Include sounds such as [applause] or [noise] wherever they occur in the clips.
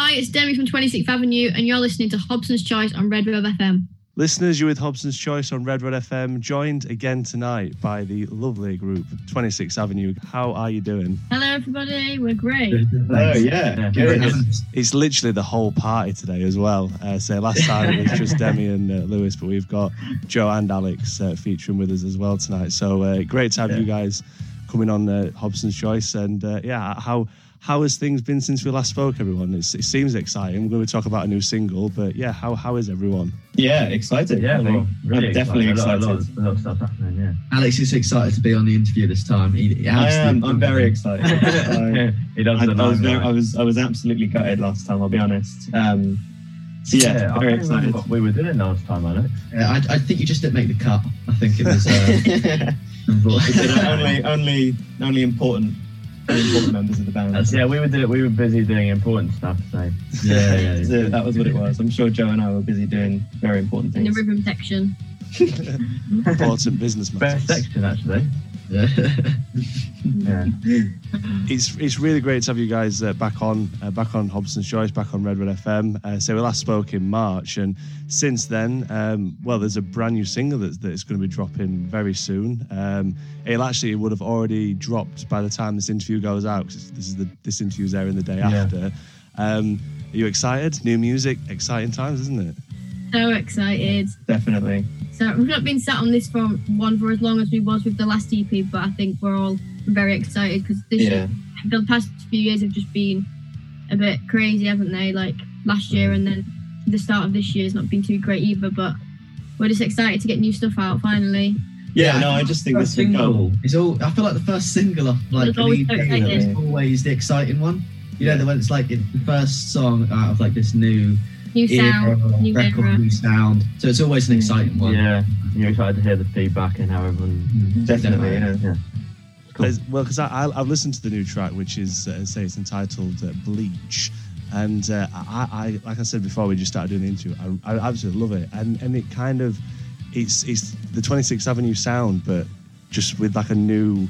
Hi, it's Demi from 26th Avenue, and you're listening to Hobson's Choice on Redroad FM. Listeners, you're with Hobson's Choice on Redroad FM, joined again tonight by the lovely group 26th Avenue. How are you doing? Hello, everybody. We're great. Oh yeah, good. It's literally the whole party today as well. Uh, so last time it was just Demi and uh, Lewis, but we've got Joe and Alex uh, featuring with us as well tonight. So uh, great to have Yeah. you guys coming on uh, Hobson's Choice. And uh, yeah, how how has things been since we last spoke, everyone? It's, it seems exciting. We're going to talk about a new single, but yeah, how how is everyone? Yeah, excited. Yeah, well, really I'm definitely excited. A lot, a lot, a lot of stuff's happening, yeah. Alex is excited to be on the interview this time. He, he I am. I'm very excited. I, [laughs] [laughs] he does I, the I was very, limelight. I was I was absolutely gutted last time. I'll be honest. Um, so yeah, I very can't excited. what we were doing last time, Alex. Yeah, I, I think you just didn't make the cut. I think it was. Uh, [laughs] [laughs] only [laughs] only only important important members of the band. yeah, we were doing, we were busy doing important stuff, so yeah, yeah, [laughs] That's it, that was what it was. I'm sure Joe and I were busy doing very important things. In the things. rhythm section. Important business matters. best section actually. Yeah. Yeah, [laughs] it's it's really great to have you guys uh, back on uh, back on Hobson's Choice, back on Redroad FM. Uh, so we last spoke in March, and since then, um, well, there's a brand new single that's that's going to be dropping very soon. Um, it'll actually it would have already dropped by the time this interview goes out because this is the this interview's airing the day Yeah. after. Um, are you excited? New music, exciting times, isn't it? So excited. Definitely. So we've not been sat on this for one for as long as we was with the last EP, but I think we're all very excited because this Yeah. year, the past few years have just been a bit crazy, haven't they? Like last year and then the start of this year has not been too great either, but we're just excited to get new stuff out finally. Yeah. No, I just think First this single is all. I feel like the first single of like an always EP so is always the exciting one. You know, the one it's like the first song out of like this new New era, sound, new record, era. new sound. So it's always an exciting one. yeah. You're excited to hear the feedback and how everyone. Mhm. Definitely. Yeah. Yeah, Cool. Well, because I, I, I've listened to the new track, which is uh, say it's entitled uh, Bleach, and uh, I, I, like I said before, we just started doing the interview. I, I absolutely love it, and and it kind of, it's it's the 26th Avenue sound, but just with like a new,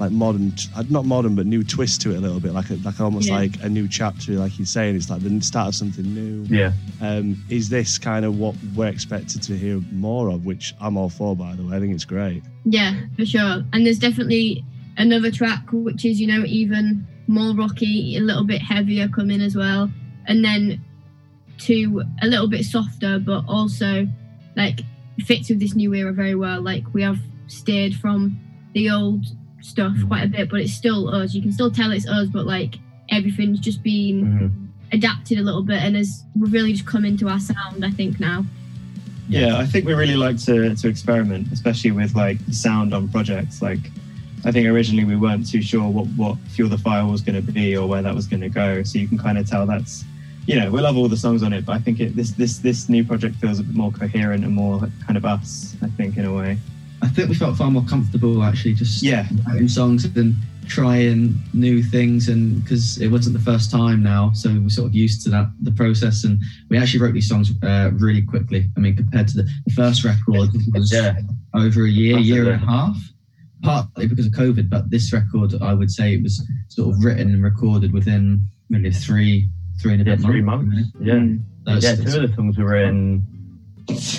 like modern, uh, not modern, but new twist to it a little bit, like a, like almost Yeah. like a new chapter, like you're saying. It's like the start of something new. yeah. Um, is this kind of what we're expected to hear more of? Which I'm all for, by the way. I think it's great. Yeah, for sure. And there's definitely another track which is, you know, even more rocky, a little bit heavier coming as well. And then two a little bit softer, but also like fits with this new era very well. Like we have steered from the old stuff quite a bit, but it's still us. You can still tell it's us, but like everything's just been Mhm. adapted a little bit and has we've really just come into our sound, I think now. Yeah, I think we really like to to experiment, especially with like the sound on projects. Like, I think originally we weren't too sure what what Fuel the Fire was going to be or where that was going to go. So you can kind of tell that's, you know, we love all the songs on it, but I think it, this this this new project feels a bit more coherent and more kind of us. I think in a way. I think we felt far more comfortable actually just Yeah. writing songs and trying new things and because it wasn't the first time now so we're sort of used to that the process and we actually wrote these songs uh, really quickly i mean compared to the, the first record [laughs] it was Yeah. over a year year and a half partly because of covid but this record i would say it was sort of written and recorded within maybe three three and a Yeah, bit three months months. Yeah. Mm. Yeah, two of the songs were in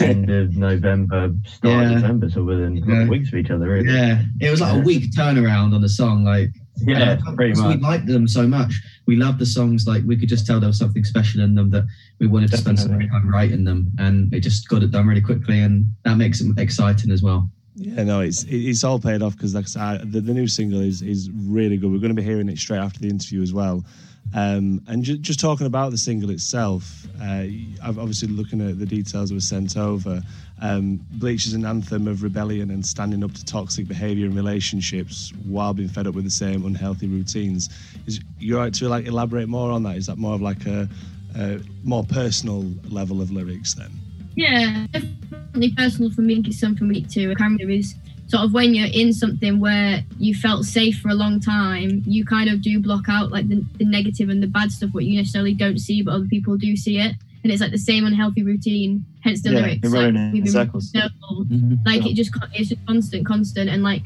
end of November, start Yeah. of December, so within a couple Yeah. of weeks of each other, really. yeah it was like a week turnaround on the song like Yeah, Uh, pretty much. We liked them so much. We loved the songs. Like we could just tell there was something special in them that we wanted to spend some time writing them, and it just got it done really quickly, and that makes it exciting as well. Yeah, no, it's it's all paid off because like I said, the, the new single is is really good. We're going to be hearing it straight after the interview as well. Um, and ju- just talking about the single itself, uh, I've obviously looking at the details that were sent over. Um, Bleach is an anthem of rebellion and standing up to toxic behaviour in relationships while being fed up with the same unhealthy routines. Is you right to like elaborate more on that? Is that more of like a, a more personal level of lyrics then? Yeah, definitely personal for me. I it's something we to kind of is sort of when you're in something where you felt safe for a long time, you kind of do block out like the, the negative and the bad stuff, what you necessarily don't see, but other people do see it. And it's like the same unhealthy routine, hence the Yeah, lyrics. like, in circles. circles. Mm-hmm. Like it just it's just constant, constant, and like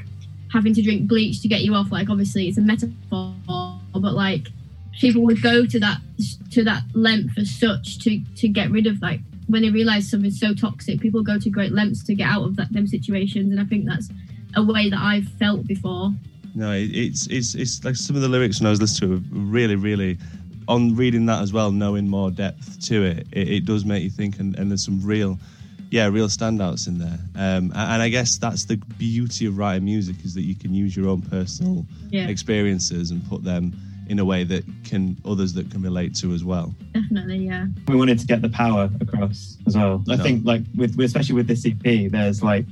having to drink bleach to get you off. Like obviously it's a metaphor, but like people would go to that to that length as such to to get rid of like when they realize something's so toxic people go to great lengths to get out of that them situations and i think that's a way that i've felt before No, it's it's it's like some of the lyrics when I was listening to it really, really on reading that as well, knowing more depth to it, it, it does make you think, and, and there's some real, yeah, real standouts in there. Um, a- and I guess that's the beauty of writing music is that you can use your own personal yeah experiences and put them in a way that can others that can relate to as well. Definitely yeah we wanted to get the power across as well. I No. think like with with- especially with this EP, there's like,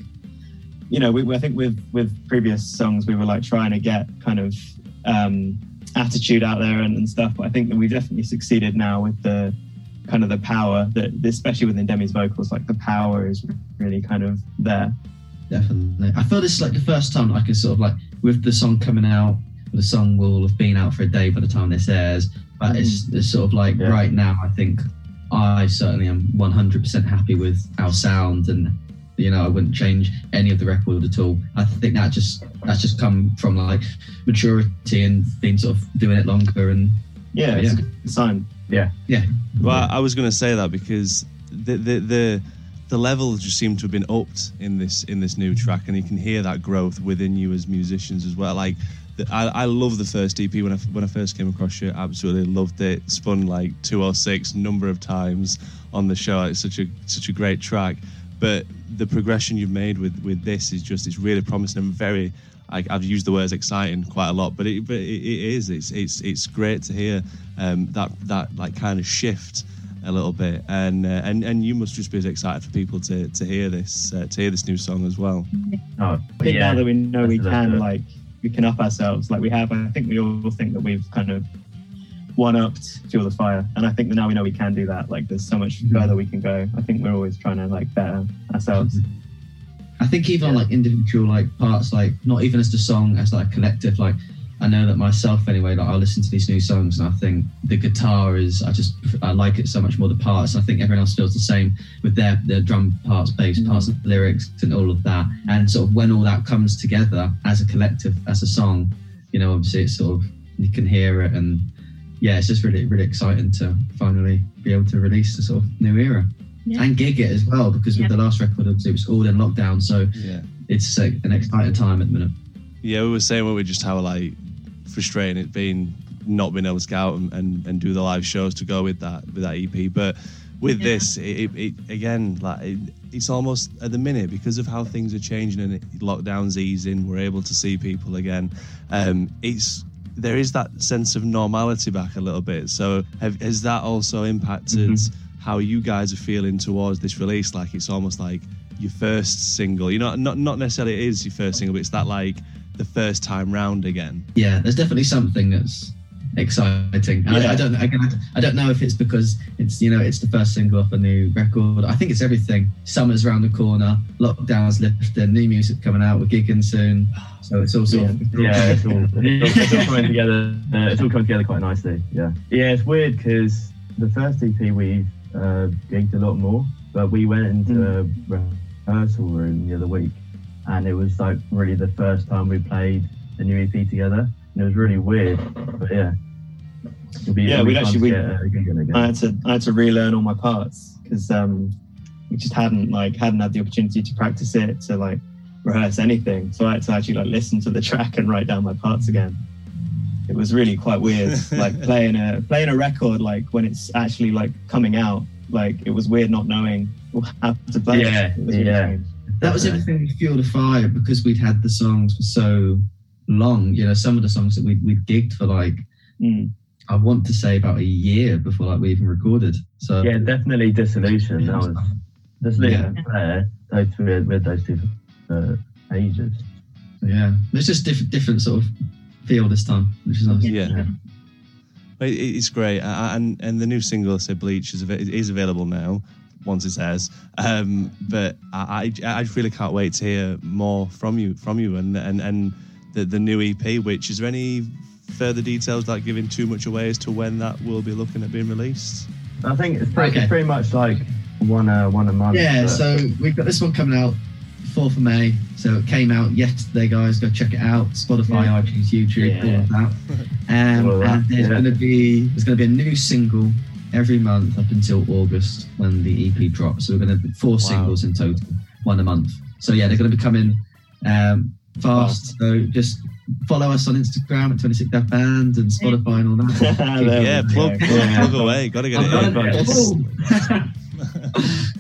you know, we, I think with with previous songs we were like trying to get kind of um, attitude out there and, and stuff. But I think that we've definitely succeeded now with the kind of the power that, especially within Demi's vocals, like the power is really kind of there. Definitely. I feel this is like the first time I can sort of like with the song coming out, the song will have been out for a day by the time this airs. But mm. it's, it's sort of like Yeah. right now, I think I certainly am 100% happy with our sound and you know I wouldn't change any of the record at all. I think that just that's just come from like maturity and being sort of doing it longer and Yeah, it's Yeah. a good sign. Yeah. Yeah. Well, I was going to say that because the the the the levels just seem to have been upped in this in this new track, and you can hear that growth within you as musicians as well. Like, the, I I love the first EP when I when I first came across you. Absolutely loved it. Spun like two or six number of times on the show. It's such a such a great track. But the progression you've made with with this is just it's really promising and very. I, I've used the words exciting quite a lot, but it, but it, it is. It's it's it's great to hear um, that that like kind of shift a little bit, and uh, and and you must just be as excited for people to to hear this uh, to hear this new song as well. Oh, I think yeah. now that we know we can like we can up ourselves. Like we have I think we all think that we've kind of one upped fuel the fire and I think that now we know we can do that. Like there's so much Mhm. further we can go. I think we're always trying to like better ourselves. I think even on like individual like parts, like not even as the song, as like a collective, like I know that myself anyway, like I listen to these new songs and I think the guitar is I just I like it so much more the parts. I think everyone else feels the same with their their drum parts, bass parts, and lyrics and all of that. And sort of when all that comes together as a collective, as a song, you know, obviously it's sort of you can hear it and yeah, it's just really, really exciting to finally be able to release the sort of new era. Yeah. And gig it as well, because with the last record, obviously, it was all in lockdown. So Yeah, it's uh, an exciting time at the minute. yeah. We were saying we were just how like frustrating it been not being able to scout and, and, and do the live shows to go with that with that EP, but with Yeah. this, it, it, it again like it, it's almost at the minute because of how things are changing and it, lockdowns easing, we're able to see people again. Um, it's there is that sense of normality back a little bit. So have, has that also impacted Mm-hmm. how you guys are feeling towards this release? Like it's almost like your first single. You know, not not necessarily it is your first single, but it's that like the first time round again. Yeah, there's definitely something that's exciting. And I, I don't again, I don't know if it's because it's you know it's the first single off a new record. I think it's everything. Summer's around the corner, lockdown's lifted, new music coming out, we're gigging soon. So it's all sort of yeah, it's all, it's all, it's all coming [laughs] together. Uh, it's all coming together quite nicely. Yeah, yeah. It's weird because the first EP we uh, gigged a lot more, but we went into a rehearsal room the other week, and it was like really the first time we played the new EP together, and it was really weird. But yeah, it'll be, Yeah, we'd fun actually- to get, gigging again. I had to I had to relearn all my parts because um, we just hadn't like hadn't had the opportunity to practice it to like rehearse anything. So I had to actually like listen to the [laughs] track and write down my parts again. It was really quite weird, [laughs] like playing a playing a record like when it's actually like coming out. Like it was weird not knowing how to play. it. Yeah, it was really yeah. strange. That was everything with Fuel the Fire because we'd had the songs for so long. You know, some of the songs that we we'd gigged for like Mm. I want to say about a year before like we even recorded. So Yeah, definitely dissolution. That was dissolution. There, those two with those two for uh, ages. yeah, it's just different different sort of feel this time, which is nice. Yeah. Yeah. It's great, Uh, and and the new single, "Say Bleach," is, is available now. Once it airs, um, but I, I I really can't wait to hear more from you from you and and and the the new EP. Which is there any further details like giving too much away as to when that will be looking at being released? I think it's pretty, Okay. it's pretty much like one uh, one a month. Yeah, but- so we've got this one coming out 4th of May. So it came out yesterday, guys. Go check it out. Spotify, Yeah. iTunes, YouTube, Yeah. all of that. Um, All of and there's yeah. going to be there's going to be a new single every month up until August when the EP drops. So we're going to be four singles in total, one a month. So yeah, they're going to be coming um, fast. So just follow us on Instagram at 26 Death Band and Spotify and all that. [laughs] There yeah, plug, go. plug, Yeah. plug away. Got to get I've it. done in. it. Yes. Boom. [laughs]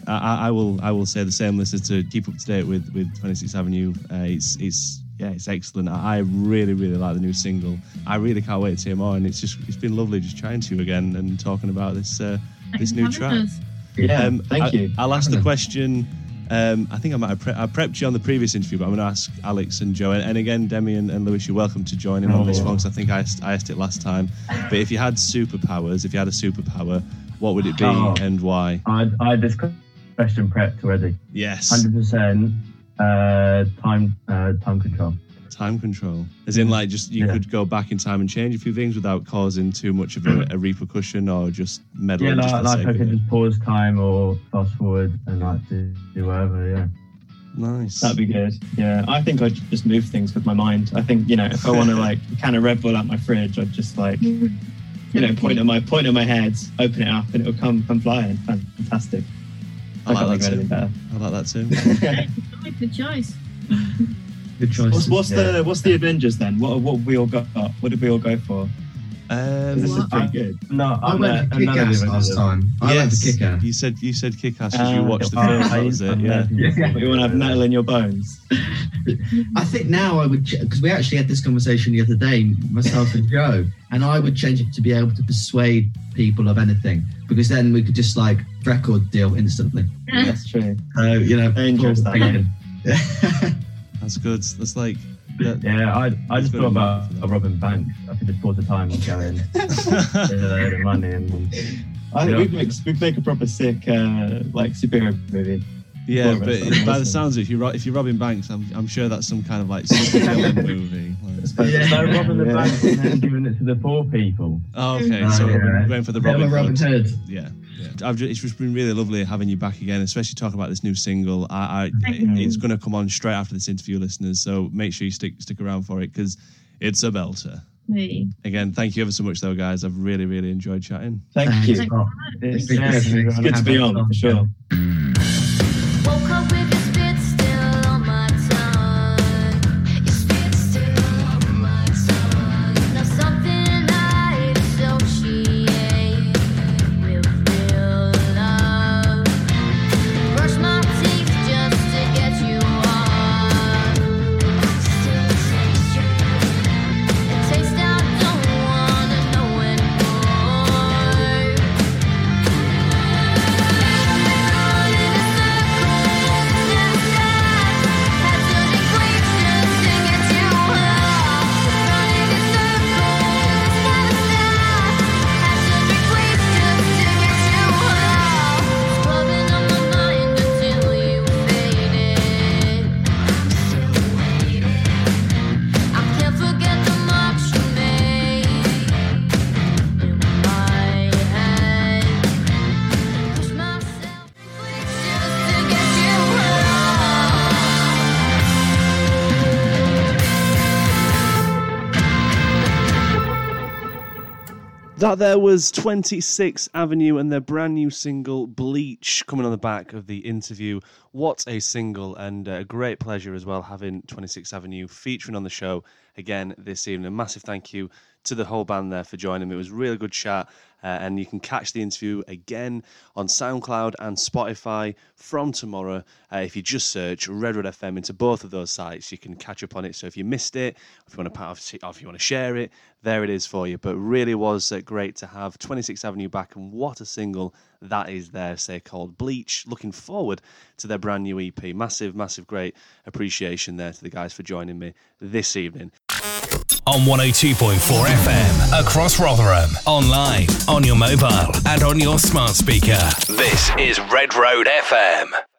I, I- I will. I will say the same. Listeners to keep up to date with with 26th Avenue. Uh, it's it's yeah, it's excellent. I, I really really like the new single. I really can't wait to hear more. And it's just it's been lovely just chatting to you again and talking about this uh, this new track. us. Yeah, Um, thank I, you. I'll ask the question. Um, I think I might have pre- I prepped you on the previous interview, but I'm going to ask Alex and Joe. And, and again, Demi and, and Lewis, you're welcome to join in on this Oh. one because I think I asked, I asked it last time. But if you had superpowers, if you had a superpower, what would it be Oh. and why? I, I had this question prepped already. Yes, Hundred percent uh, time uh, time control. time control. As in, like, just you Yeah. could go back in time and change a few things without causing too much of a, a repercussion or just meddling. Yeah, like, the like I could just pause time or fast forward and like do, do whatever. Yeah. Nice. That'd be good. Yeah, I think I'd just move things with my mind. I think you know, if I want to like [laughs] a can of Red Bull out my fridge, I'd just like you know point at my point at my head, open it up, and it'll come come flying. Fantastic. I I like that too. anything I like that too. Good choice. Good choice. what's what's Yeah. the what's the Avengers then? What what have we all got? What did we all go for? Um, This is pretty good. No, I I'm went for none of Kick-Ass last time. I went for yes, Kick-Ass. you said you said kick-ass as you Uh, watched the film. That was used it. Yeah. Yeah. You want to have metal in your bones? [laughs] I think now I would, because we actually had this conversation the other day, myself and Joe, and I would change it to be able to persuade people of anything, because then we could just like record deal instantly. That's true. So you know, Dangerous, that. [laughs] That's good. That's like that, Yeah, I I just thought about enough. a Robin Banks. I could just pause the time and go in, get a load of money, and I think we'd make we'd make a proper sick uh, like superhero movie. yeah, Four but us, by the sounds of it, if you're if you're robbing Banks, I'm, I'm sure that's some kind of like [laughs] super villain movie. Like- Yeah. so robbing the Yeah. bank and then giving it to the poor people. oh, okay, Oh, so yeah. we're going for the Bit of Robin, Robin Hood. Hood. Yeah, yeah. I've just, it's just been really lovely having you back again, especially talking about this new single. I, I it's going to come on straight after this interview, listeners. So make sure you stick stick around for it because it's a belter. Hey. Again, thank you ever so much, though, guys. I've really, really enjoyed chatting. Thank Thanks. you. Thank- It's, been it's good to be on for sure. That there was 26th Avenue and their brand new single Bleach coming on the back of the interview. What a single and a great pleasure as well having 26th Avenue featuring on the show again this evening. A massive thank you to the whole band there for joining me. It was a really good chat uh, and you can catch the interview again on SoundCloud and Spotify from tomorrow. Uh, if you just search Redroad FM into both of those sites, you can catch up on it. So if you missed it, if you want to part if you want to share it, there it is for you. But really was uh, great to have 26th Avenue back, and what a single that is there, say called Bleach. Looking forward to their brand new EP. Massive, massive, great appreciation there to the guys for joining me this evening. On 102.4 FM across Rotherham, online, on your mobile, and on your smart speaker. This is Red Road FM.